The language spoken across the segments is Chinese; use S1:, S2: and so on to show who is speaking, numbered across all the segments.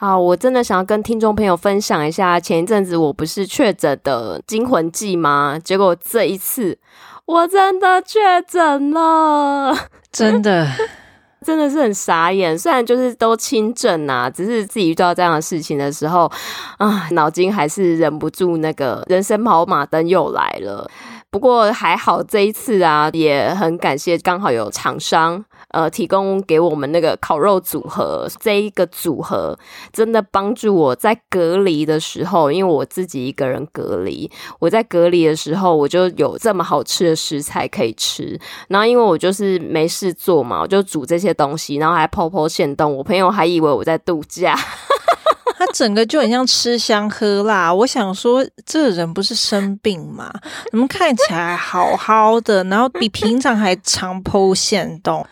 S1: 好，我真的想要跟听众朋友分享一下，前一阵子我不是确诊的惊魂记吗？结果这一次我真的确诊了，
S2: 真的，
S1: 真的是很傻眼。虽然就是都轻症呐，只是自己遇到这样的事情的时候啊，脑筋还是忍不住那个人生跑马灯又来了。不过还好这一次啊，也很感谢刚好有厂商。呃，提供给我们那个烤肉组合，这一个组合真的帮助我在隔离的时候，因为我自己一个人隔离，我在隔离的时候，我就有这么好吃的食材可以吃。然后因为我就是没事做嘛，我就煮这些东西，然后还 po po 限动，我朋友还以为我在度假。
S2: 他整个就很像吃香喝辣。我想说，这个人不是生病吗？怎么看起来好好的，然后比平常还常 po 限动。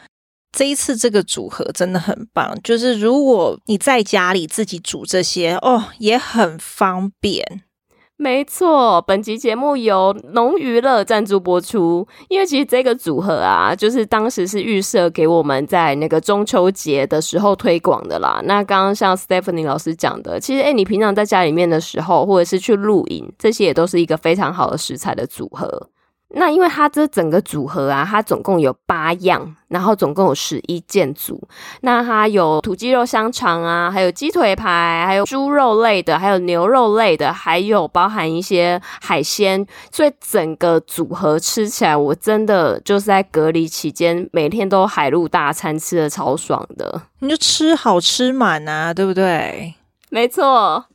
S2: 这一次这个组合真的很棒，就是如果你在家里自己煮这些哦，也很方便。
S1: 没错，本集节目由农娱乐赞助播出，因为其实这个组合啊，就是当时是预设给我们在那个中秋节的时候推广的啦。那刚刚像 Stephanie 老师讲的，其实诶，你平常在家里面的时候，或者是去露营，这些也都是一个非常好的食材的组合。那因为它这整个组合啊，它总共有八样，然后总共有十一件组。那它有土鸡肉香肠啊，还有鸡腿排，还有猪肉类的，还有牛肉类的，还有包含一些海鲜。所以整个组合吃起来，我真的就是在隔离期间，每天都海陆大餐，吃的超爽的。
S2: 你就吃好吃满啊，对不对？
S1: 没错，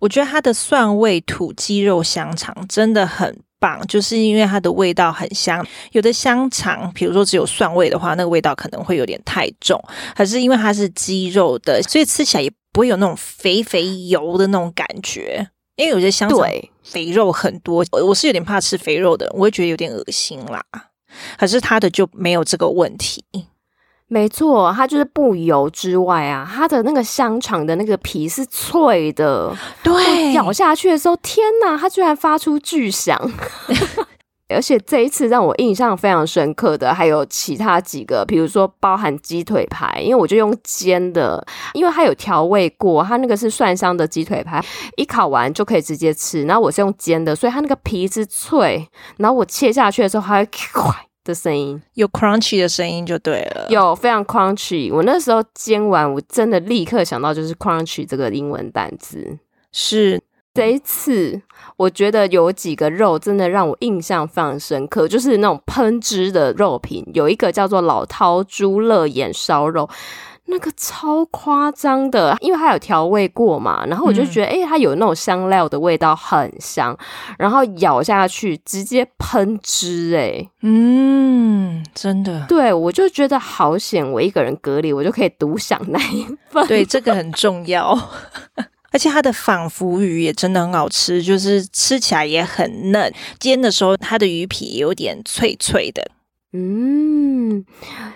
S2: 我觉得它的蒜味土鸡肉香肠真的很。就是因为它的味道很香，有的香肠，比如说只有蒜味的话，那个味道可能会有点太重。可是因为它是鸡肉的，所以吃起来也不会有那种肥肥油的那种感觉。因为有些香肠肥肉很多，我是有点怕吃肥肉的，我会觉得有点恶心啦。可是它的就没有这个问题。
S1: 没错，它就是不油之外啊，它的那个香肠的那个皮是脆的，
S2: 对，
S1: 咬下去的时候，天哪，它居然发出巨响！而且这一次让我印象非常深刻的还有其他几个，比如说包含鸡腿排，因为我就用煎的，因为它有调味过，它那个是蒜香的鸡腿排，一烤完就可以直接吃。然后我是用煎的，所以它那个皮是脆，然后我切下去的时候还会快。的声音
S2: 有 crunchy 的声音就对了，
S1: 有非常 crunchy。我那时候煎完，我真的立刻想到就是 crunchy 这个英文单词。
S2: 是
S1: 这一次，我觉得有几个肉真的让我印象非常深刻，就是那种喷汁的肉品，有一个叫做老饕猪乐眼烧肉。那个超夸张的，因为它有调味过嘛，然后我就觉得，哎、嗯欸，它有那种香料的味道，很香。然后咬下去直接喷汁，哎，
S2: 嗯，真的，
S1: 对，我就觉得好险，我一个人隔离，我就可以独享那一份。
S2: 对，这个很重要。而且它的仿福鱼也真的很好吃，就是吃起来也很嫩，煎的时候它的鱼皮有点脆脆的。
S1: 嗯，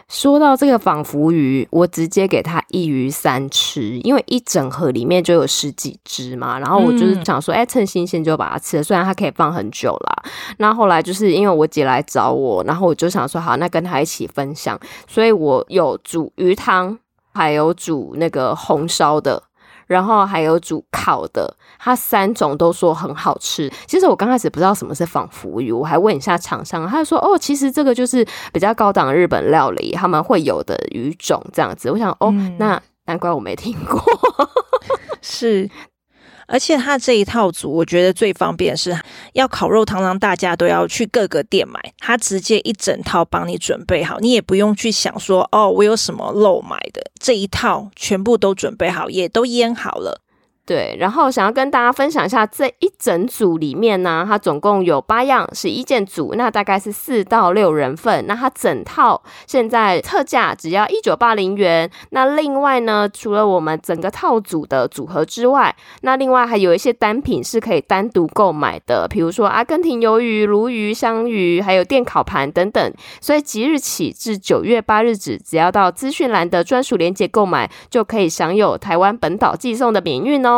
S1: 说到这个仿福鱼，我直接给它一鱼三吃，因为一整盒里面就有十几只嘛。然后我就是想说，哎、嗯，趁新鲜就把它吃了，虽然它可以放很久啦。那后来就是因为我姐来找我，然后我就想说，好，那跟她一起分享，所以我有煮鱼汤，还有煮那个红烧的。然后还有煮烤的，它三种都说很好吃。其实我刚开始不知道什么是仿佛鱼，我还问一下厂商，他就说哦，其实这个就是比较高档的日本料理他们会有的鱼种这样子。我想哦，嗯、那难怪我没听过，
S2: 是。而且它这一套组，我觉得最方便是要烤肉，常常大家都要去各个店买，它直接一整套帮你准备好，你也不用去想说哦，我有什么漏买的，这一套全部都准备好，也都腌好了。
S1: 对，然后想要跟大家分享一下这一整组里面呢，它总共有八样，十一件组，那大概是四到六人份。那它整套现在特价只要一九八零元。那另外呢，除了我们整个套组的组合之外，那另外还有一些单品是可以单独购买的，比如说阿根廷鱿鱼、鲈鱼、香鱼，还有电烤盘等等。所以即日起至九月八日止，只要到资讯栏的专属链接购买，就可以享有台湾本岛寄送的免运哦。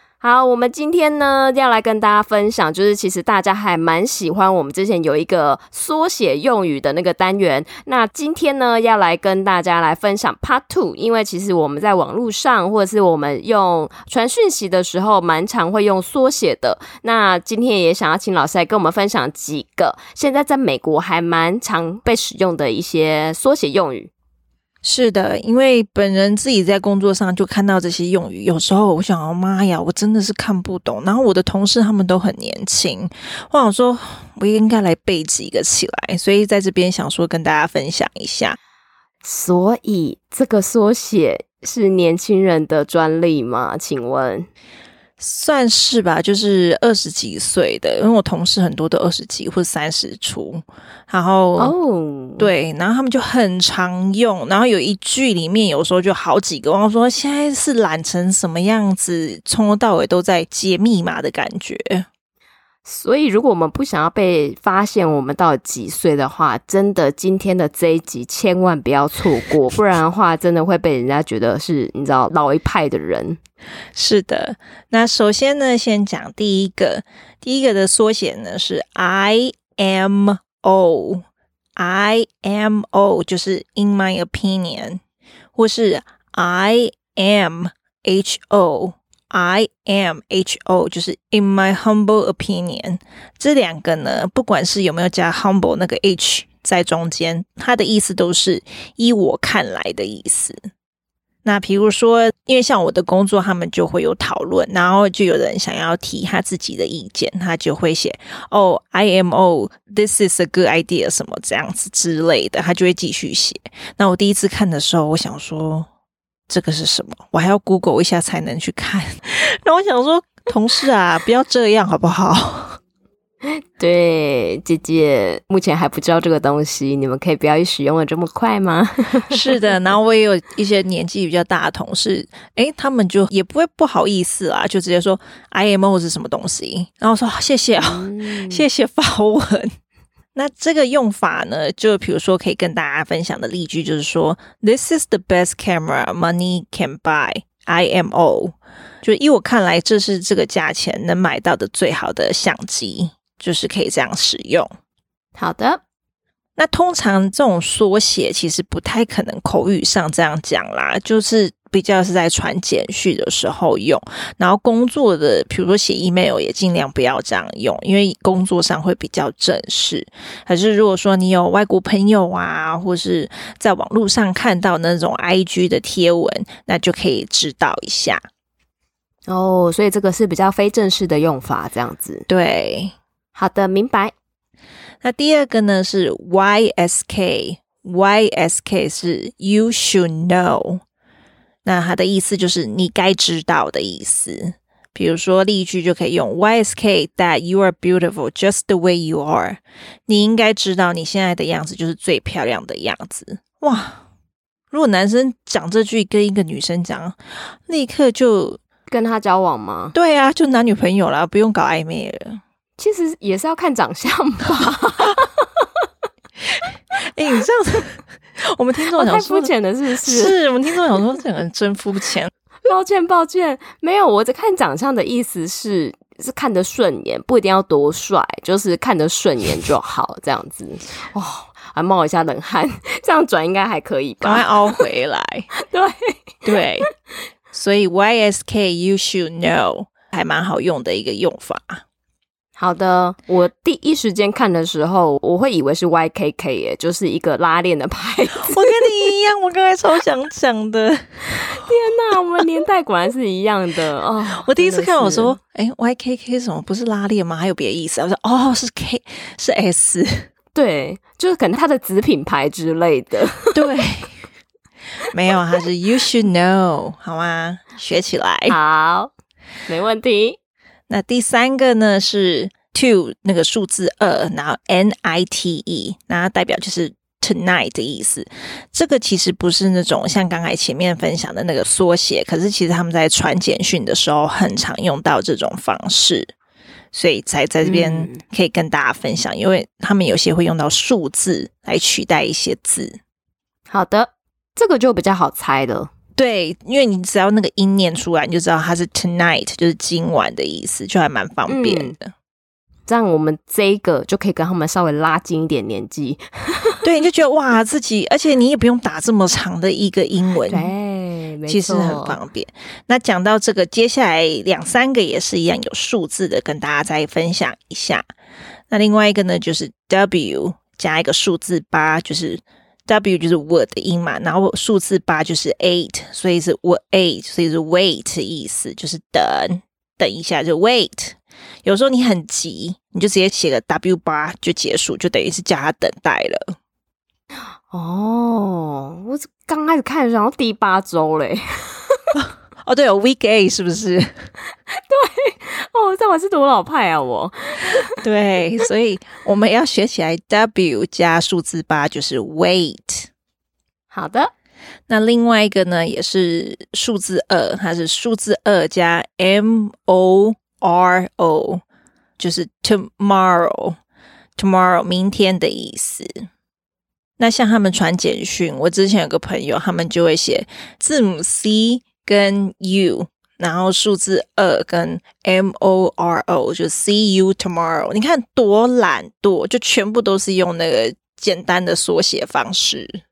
S1: 好，我们今天呢要来跟大家分享，就是其实大家还蛮喜欢我们之前有一个缩写用语的那个单元。那今天呢要来跟大家来分享 Part Two，因为其实我们在网络上或者是我们用传讯息的时候，蛮常会用缩写的。那今天也想要请老师来跟我们分享几个现在在美国还蛮常被使用的一些缩写用语。
S2: 是的，因为本人自己在工作上就看到这些用语，有时候我想，妈呀，我真的是看不懂。然后我的同事他们都很年轻，我想说，我应该来背几个起来。所以在这边想说跟大家分享一下。
S1: 所以这个缩写是年轻人的专利吗？请问？
S2: 算是吧，就是二十几岁的，因为我同事很多都二十几或三十出，然后哦，oh. 对，然后他们就很常用，然后有一句里面有时候就好几个，然后说现在是懒成什么样子，从头到尾都在解密码的感觉。
S1: 所以，如果我们不想要被发现我们到几岁的话，真的今天的这一集千万不要错过，不然的话，真的会被人家觉得是你知道老一派的人。
S2: 是的，那首先呢，先讲第一个，第一个的缩写呢是 I M O，I M O 就是 In my opinion，或是 I M H O。I am H O 就是 in my humble opinion，这两个呢，不管是有没有加 humble 那个 H 在中间，它的意思都是依我看来的意思。那比如说，因为像我的工作，他们就会有讨论，然后就有人想要提他自己的意见，他就会写哦，I am O，this is a good idea 什么这样子之类的，他就会继续写。那我第一次看的时候，我想说。这个是什么？我还要 Google 一下才能去看。那我想说，同事啊，不要这样好不好？
S1: 对，姐姐目前还不知道这个东西，你们可以不要使用的这么快吗？
S2: 是的，然后我也有一些年纪比较大的同事，诶，他们就也不会不好意思啊，就直接说 IMO 是什么东西，然后说谢谢啊，嗯、谢谢发文。那这个用法呢，就比如说可以跟大家分享的例句，就是说，This is the best camera money can buy. IMO，就依我看来，这是这个价钱能买到的最好的相机，就是可以这样使用。
S1: 好的。
S2: 那通常这种缩写其实不太可能口语上这样讲啦，就是比较是在传简讯的时候用，然后工作的，比如说写 email 也尽量不要这样用，因为工作上会比较正式。可是如果说你有外国朋友啊，或是在网络上看到那种 IG 的贴文，那就可以知道一下。
S1: 哦，所以这个是比较非正式的用法，这样子。
S2: 对，
S1: 好的，明白。
S2: 那第二个呢是 YSK，YSK 是 You should know，那它的意思就是你该知道的意思。比如说例句就可以用 Why is Kate that you are beautiful just the way you are，你应该知道你现在的样子就是最漂亮的样子。哇，如果男生讲这句跟一个女生讲，立刻就
S1: 跟他交往吗？
S2: 对啊，就男女朋友了，不用搞暧昧了。
S1: 其实也是要看长相吧。
S2: 哎、欸，你这样子，我们听众想说
S1: 太肤浅了，是不是？
S2: 是我们听众想说，这个人真肤浅。
S1: 抱歉，抱歉，没有，我在看长相的意思是是看得顺眼，不一定要多帅，就是看得顺眼就好，这样子。哦，还冒一下冷汗，这样转应该还可以吧？
S2: 赶快凹回来。
S1: 对
S2: 对，所以 YSK you should know 还蛮好用的一个用法。
S1: 好的，我第一时间看的时候，我会以为是 YKK 耶，就是一个拉链的牌子。
S2: 我跟你一样，我刚才超想讲的。天
S1: 哪，我们年代果然是一样的哦。
S2: 我第一次看，我说，哎，YKK 什么不是拉链吗？还有别的意思？我说，哦，是 K，是 S。
S1: 对，就是可能它的子品牌之类的。
S2: 对，没有，它是 You should know，好吗？学起来。
S1: 好，没问题。
S2: 那第三个呢是 two 那个数字二，然后 N I T E，那代表就是 tonight 的意思。这个其实不是那种像刚才前面分享的那个缩写，可是其实他们在传简讯的时候很常用到这种方式，所以才在这边可以跟大家分享，嗯、因为他们有些会用到数字来取代一些字。
S1: 好的，这个就比较好猜了。
S2: 对，因为你只要那个音念出来，你就知道它是 tonight，就是今晚的意思，就还蛮方便的。嗯、
S1: 这样我们这一个就可以跟他们稍微拉近一点年纪。
S2: 对，你就觉得哇，自己，而且你也不用打这么长的一个英文，
S1: 对，
S2: 其实很方便。那讲到这个，接下来两三个也是一样有数字的，跟大家再分享一下。那另外一个呢，就是 W 加一个数字八，就是。W 就是 w o r d 的音嘛，然后数字八就是 eight，所以是 w o r d eight，所以是 wait 的意思，就是等等一下就 wait。有时候你很急，你就直接写个 W 八就结束，就等于是叫他等待了。
S1: 哦，我刚开始看的时候第八周嘞。
S2: 哦，对哦，week A 是不是？对，
S1: 哦，这我是多老派啊，我。
S2: 对，所以我们要学起来，W 加数字八就是 wait。
S1: 好的，
S2: 那另外一个呢，也是数字二，它是数字二加 M O R O，就是 tomorrow，tomorrow tomorrow, 明天的意思。那像他们传简讯，我之前有个朋友，他们就会写字母 C。跟 you，然后数字二跟 M O R O 就 See you tomorrow。你看多懒惰，就全部都是用那个简单的缩写方式。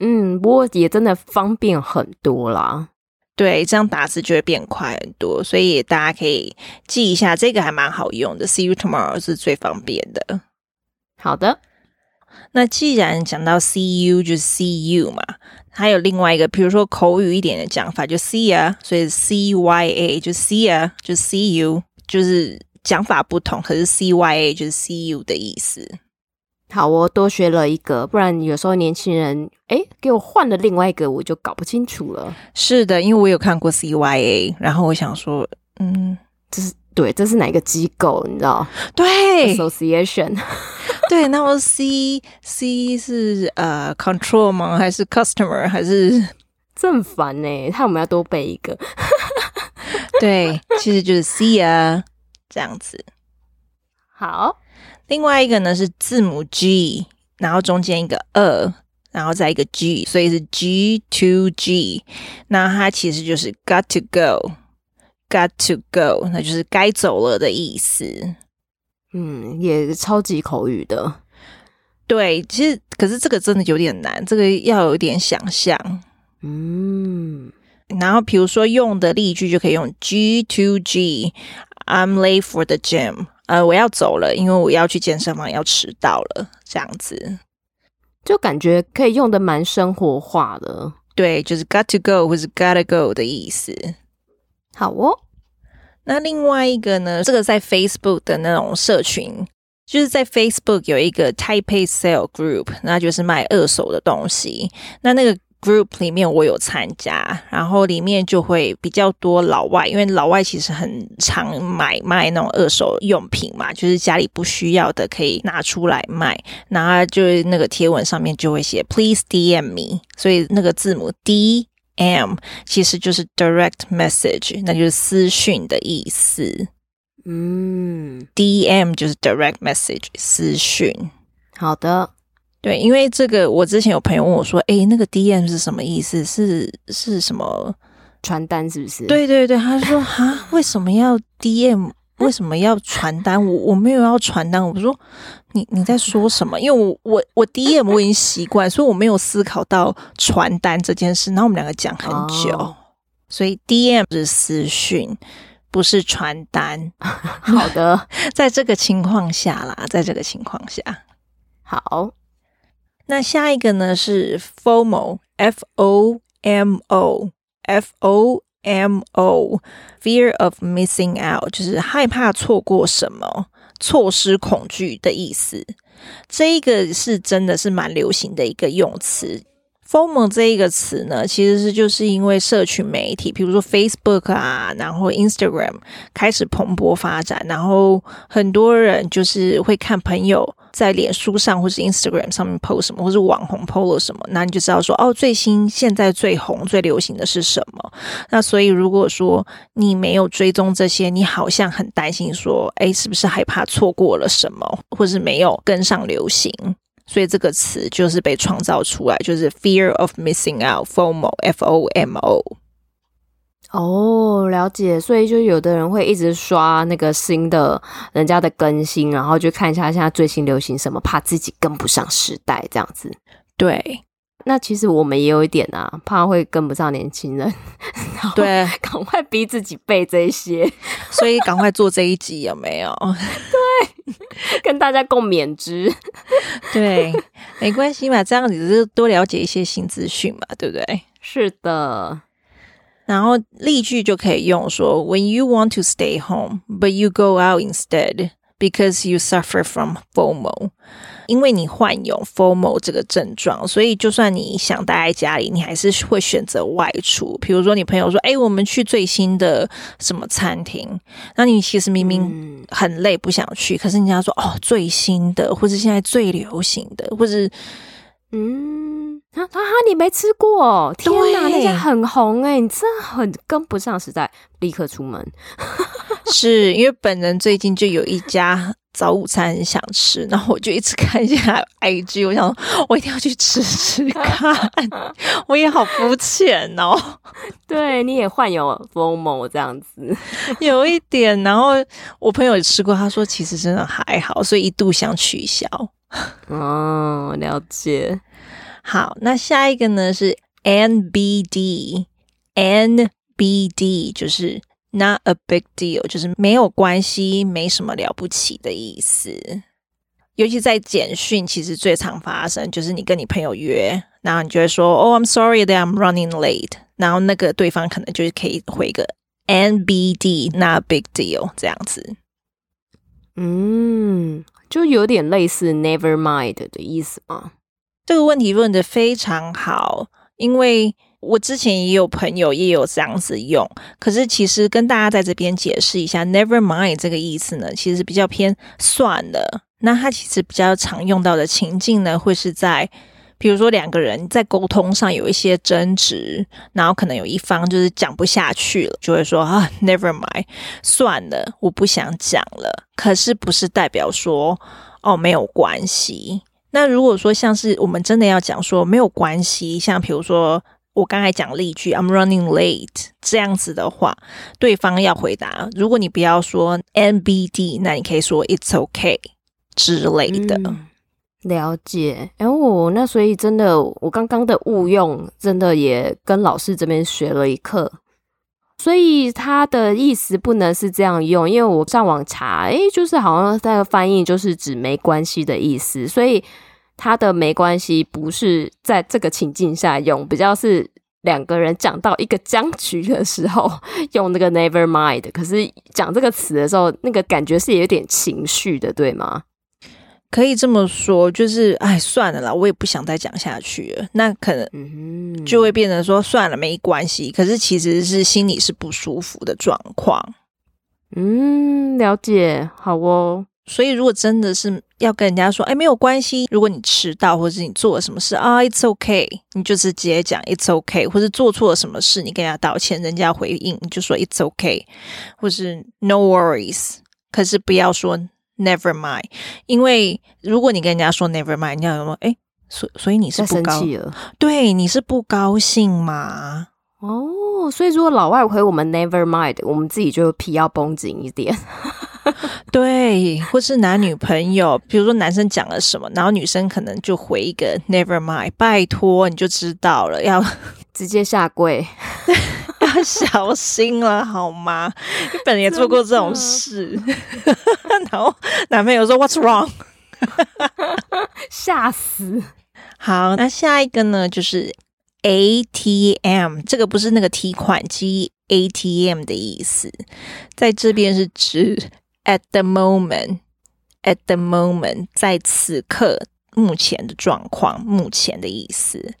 S1: 嗯，不过也真的方便很多啦。
S2: 对，这样打字就会变快很多，所以大家可以记一下，这个还蛮好用的。See you tomorrow 是最方便的。
S1: 好的，
S2: 那既然讲到 See you，就是 See you 嘛。还有另外一个，比如说口语一点的讲法，就 see ya，所以 C Y A 就 see ya，就 see you，就是讲法不同，可是 C Y A 就是 see you 的意思。
S1: 好，我多学了一个，不然有时候年轻人哎给我换了另外一个，我就搞不清楚了。
S2: 是的，因为我有看过 C Y A，然后我想说，嗯，
S1: 这是对，这是哪个机构？你知道？
S2: 对
S1: ，Association。
S2: 对，那么 C C 是呃 control 吗？还是 customer？还是
S1: 正烦呢？他我们要多背一个。
S2: 对，其实就是 C 啊，这样子。
S1: 好，
S2: 另外一个呢是字母 G，然后中间一个二，然后再一个 G，所以是 G to G。那它其实就是 got to go，got to go，那就是该走了的意思。
S1: 嗯，也超级口语的。
S2: 对，其实可是这个真的有点难，这个要有点想象。
S1: 嗯，
S2: 然后比如说用的例句就可以用 G to G，I'm late for the gym。呃，我要走了，因为我要去健身房，要迟到了，这样子
S1: 就感觉可以用的蛮生活化的。
S2: 对，就是 got to go 或是 gotta go 的意思。
S1: 好哦。
S2: 那另外一个呢？这个在 Facebook 的那种社群，就是在 Facebook 有一个 Taipei Sale Group，那就是卖二手的东西。那那个 group 里面我有参加，然后里面就会比较多老外，因为老外其实很常买卖那种二手用品嘛，就是家里不需要的可以拿出来卖。然后就是那个贴文上面就会写 Please DM me，所以那个字母 D。M 其实就是 direct message，那就是私讯的意思。
S1: 嗯
S2: ，DM 就是 direct message，私讯。
S1: 好的，
S2: 对，因为这个我之前有朋友问我说：“诶，那个 DM 是什么意思？是是什么
S1: 传单是不是？”
S2: 对对对，他说：“哈，为什么要 DM？为什么要传单？我我没有要传单。”我说。你你在说什么？因为我我我 DM 我已经习惯，所以我没有思考到传单这件事。然后我们两个讲很久，哦、所以 DM 是私讯，不是传单。
S1: 好的，
S2: 在这个情况下啦，在这个情况下，
S1: 好。
S2: 那下一个呢是 FOMO，F O M O，F O M O，Fear of missing out，就是害怕错过什么。错失恐惧的意思，这一个是真的是蛮流行的一个用词。FOMO 这一个词呢，其实是就是因为社群媒体，比如说 Facebook 啊，然后 Instagram 开始蓬勃发展，然后很多人就是会看朋友在脸书上或是 Instagram 上面 post 什么，或是网红 post 了什么，那你就知道说哦，最新现在最红最流行的是什么。那所以如果说你没有追踪这些，你好像很担心说，哎，是不是害怕错过了什么，或是没有跟上流行？所以这个词就是被创造出来，就是 fear of missing out，FOMO，F O M O。
S1: 哦，了解。所以就有的人会一直刷那个新的人家的更新，然后就看一下现在最新流行什么，怕自己跟不上时代这样子。
S2: 对。
S1: 那其实我们也有一点啊，怕会跟不上年轻人，
S2: 对，
S1: 赶快逼自己背这些，
S2: 所以赶快做这一集有没有？
S1: 对，跟大家共勉之。
S2: 对，没关系嘛，这样子就是多了解一些新资讯嘛，对不对？
S1: 是的。
S2: 然后例句就可以用说：When you want to stay home, but you go out instead because you suffer from FOMO。因为你患有 FOMO 这个症状，所以就算你想待在家里，你还是会选择外出。比如说，你朋友说：“哎，我们去最新的什么餐厅？”那你其实明明很累，不想去，可是人家说：“哦，最新的，或者现在最流行的，或者
S1: 嗯，啊啊，你没吃过？天哪，那家很红哎，你真的很跟不上时代，立刻出门。”
S2: 是因为本人最近就有一家。早午餐很想吃，然后我就一直看一下 IG，我想我一定要去吃吃看。我也好肤浅哦，
S1: 对，你也患有 FOMO 这样子，
S2: 有一点。然后我朋友也吃过，他说其实真的还好，所以一度想取消。
S1: 哦，了解。
S2: 好，那下一个呢是 NBD，NBD 就是。Not a big deal，就是没有关系，没什么了不起的意思。尤其在简讯，其实最常发生就是你跟你朋友约，然后你就会说：“Oh, I'm sorry that I'm running late。”然后那个对方可能就是可以回个 NBD，Not a big deal 这样子。
S1: 嗯，就有点类似 Never mind 的意思吗？
S2: 这个问题问的非常好，因为。我之前也有朋友也有这样子用，可是其实跟大家在这边解释一下，never mind 这个意思呢，其实比较偏算了。那它其实比较常用到的情境呢，会是在比如说两个人在沟通上有一些争执，然后可能有一方就是讲不下去了，就会说 啊，never mind，算了，我不想讲了。可是不是代表说哦没有关系。那如果说像是我们真的要讲说没有关系，像比如说。我刚才讲例句，I'm running late，这样子的话，对方要回答。如果你不要说 NBD，那你可以说 It's okay 之类的。
S1: 了解。哎，我那所以真的，我刚刚的误用，真的也跟老师这边学了一课。所以他的意思不能是这样用，因为我上网查，哎，就是好像那个翻译就是指没关系的意思，所以。他的没关系不是在这个情境下用，比较是两个人讲到一个僵局的时候 用那个 never mind。可是讲这个词的时候，那个感觉是有点情绪的，对吗？
S2: 可以这么说，就是哎，算了啦，我也不想再讲下去了。那可能就会变成说算了，没关系。可是其实是心里是不舒服的状况。
S1: 嗯，了解，好哦。
S2: 所以，如果真的是要跟人家说，哎，没有关系。如果你迟到，或者是你做了什么事啊，It's okay，你就直接讲 It's okay，或者做错了什么事，你跟人家道歉，人家回应你就说 It's okay，或是 No worries。可是不要说 Never mind，因为如果你跟人家说 Never mind，你要说，哎，所所以你是不高兴了？对，你是不高兴嘛？
S1: 哦，所以如果老外回我们 Never mind，我们自己就皮要绷紧一点。
S2: 对，或是男女朋友，比如说男生讲了什么，然后女生可能就回一个 Never mind，拜托你就知道了，要
S1: 直接下跪，
S2: 要小心了好吗？你本人也做过这种事，然后男朋友说 What's wrong？
S1: 吓死！
S2: 好，那下一个呢，就是 ATM，这个不是那个提款机 ATM 的意思，在这边是指。At the moment, at the moment，在此刻目前的状况，目前的意思。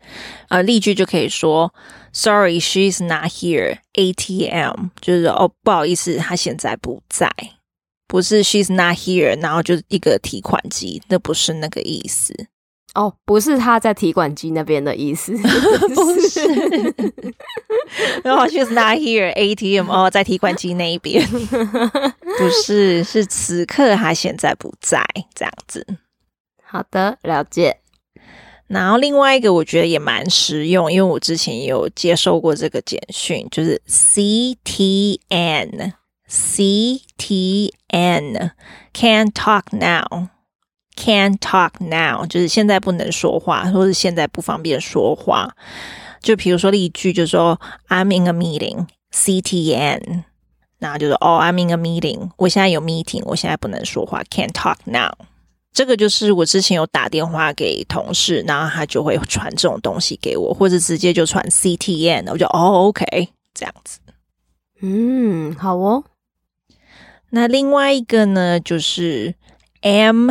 S2: 呃，例句就可以说：“Sorry, she's not here. ATM 就是哦，不好意思，她现在不在。”不是 “she's not here”，然后就一个提款机，那不是那个意思。
S1: 哦，不是他在提款机那边的意思，
S2: 不是。然 后 she's not here. ATM 哦，在提款机那一边，不是，是此刻他现在不在，这样子。
S1: 好的，了解。
S2: 然后另外一个我觉得也蛮实用，因为我之前有接受过这个简讯，就是 CTN CTN Can't talk now Can't talk now 就是现在不能说话，或是现在不方便说话。就比如说例句，就说 I'm in a meeting CTN，然后就说哦 I'm in a meeting，我现在有 meeting，我现在不能说话，Can't talk now。这个就是我之前有打电话给同事，然后他就会传这种东西给我，或者直接就传 CTN，我就哦 OK 这样子。
S1: 嗯，好哦。
S2: 那另外一个呢，就是 MMB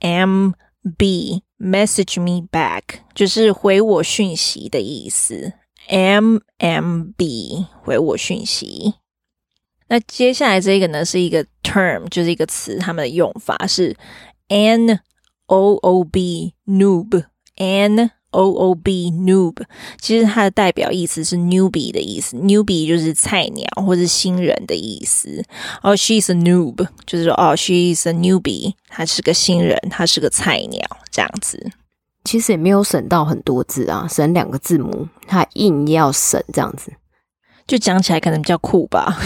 S2: MMB message me back，就是回我讯息的意思。MMB 回我讯息。那接下来这个呢，是一个 term，就是一个词，它们的用法是 N O O B noob N O O B noob，其实它的代表意思是 newbie 的意思，newbie 就是菜鸟或是新人的意思。哦，she's a noob，就是说哦，she's a newbie，她是个新人，她是个菜鸟，这样子。
S1: 其实也没有省到很多字啊，省两个字母，他硬要省这样子，
S2: 就讲起来可能比较酷吧。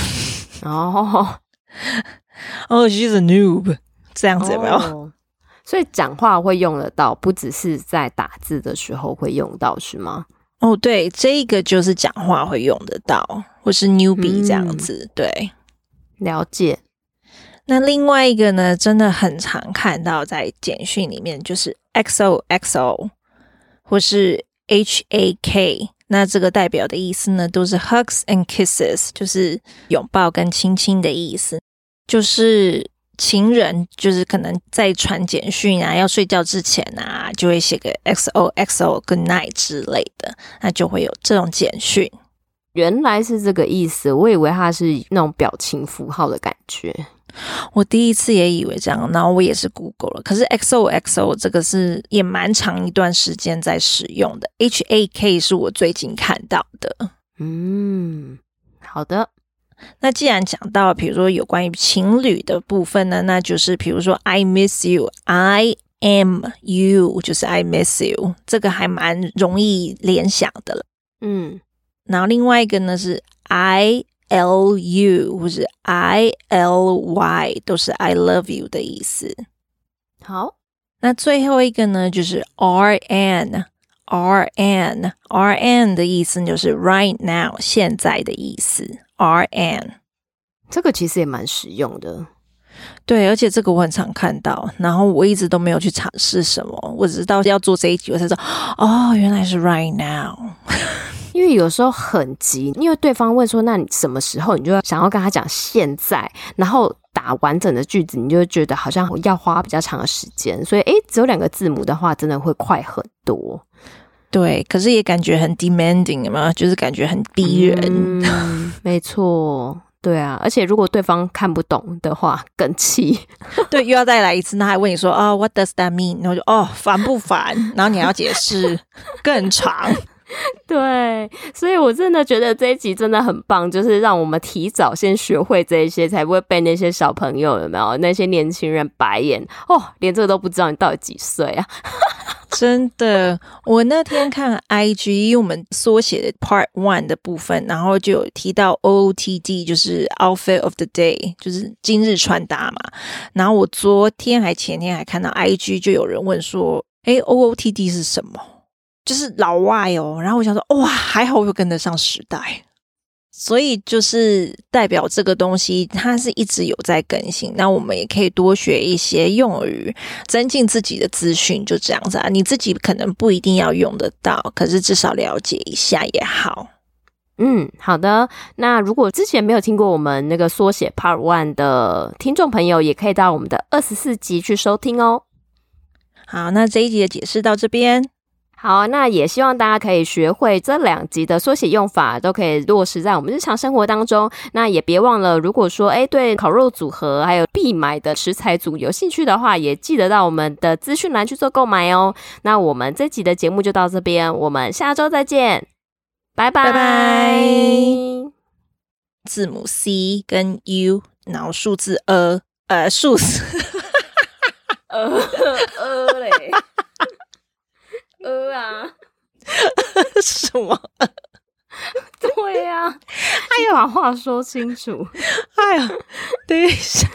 S1: 哦，
S2: 哦，she's a noob，这样子有没有？
S1: 哦，所以讲话会用得到，不只是在打字的时候会用到，是吗？
S2: 哦，对，这个就是讲话会用得到，或是 newbie 这样子，嗯，对，
S1: 了解。
S2: 那另外一个呢，真的很常看到在简讯里面，就是 XOXO 或是 HAK。那这个代表的意思呢，都是 hugs and kisses，就是拥抱跟亲亲的意思。就是情人，就是可能在传简讯啊，要睡觉之前啊，就会写个 XOXO good night 之类的，那就会有这种简讯。
S1: 原来是这个意思，我以为它是那种表情符号的感觉。
S2: 我第一次也以为这样，然后我也是 Google 了。可是 XOXO 这个是也蛮长一段时间在使用的，HAK 是我最近看到的。
S1: 嗯，好的。
S2: 那既然讲到，比如说有关于情侣的部分呢，那就是比如说 I miss you，I am you，就是 I miss you，这个还蛮容易联想的了。
S1: 嗯，
S2: 然后另外一个呢是 I。L U 或者 I L Y 都是 I love you 的意思。
S1: 好，
S2: 那最后一个呢，就是 R N R N R N 的意思就是 right now 现在的意思。R N
S1: 这个其实也蛮实用的，
S2: 对，而且这个我很常看到，然后我一直都没有去尝试什么，我直到要做这一集我才知道，哦，原来是 right now。
S1: 因为有时候很急，因为对方问说：“那你什么时候？”你就要想要跟他讲现在，然后打完整的句子，你就会觉得好像要花比较长的时间。所以，诶，只有两个字母的话，真的会快很多。
S2: 对，可是也感觉很 demanding 嘛，就是感觉很逼人。
S1: 嗯，没错，对啊，而且如果对方看不懂的话，更气。
S2: 对，又要再来一次，那还问你说：“啊，哦，What does that mean？” 然后就哦，烦不烦？然后你还要解释 更长。
S1: 对，所以我真的觉得这一集真的很棒，就是让我们提早先学会这一些，才不会被那些小朋友有没有那些年轻人白眼哦，连这个都不知道你到底几岁啊？
S2: 真的，我那天看 IG，因为我们缩写的 Part One 的部分，然后就有提到 OOTD，就是 Outfit of the Day，就是今日穿搭嘛。然后我昨天还前天还看到 IG 就有人问说，哎，OOTD 是什么？就是老外哦，然后我想说，哇，还好我有跟得上时代，所以就是代表这个东西它是一直有在更新。那我们也可以多学一些用语，增进自己的资讯，就这样子啊。你自己可能不一定要用得到，可是至少了解一下也好。
S1: 嗯，好的。那如果之前没有听过我们那个缩写 Part One 的听众朋友，也可以到我们的二十四集去收听哦。
S2: 好，那这一集的解释到这边。
S1: 好，那也希望大家可以学会这两集的缩写用法，都可以落实在我们日常生活当中。那也别忘了，如果说哎对烤肉组合还有必买的食材组有兴趣的话，也记得到我们的资讯栏去做购买哦。那我们这集的节目就到这边，我们下周再见，拜拜拜拜。
S2: 字母 C 跟 U，然后数字 A，呃，数字，
S1: 呃呃嘞。呃啊，
S2: 什么？
S1: 对呀、啊，哎呀，把话说清楚。
S2: 哎呀，等一下。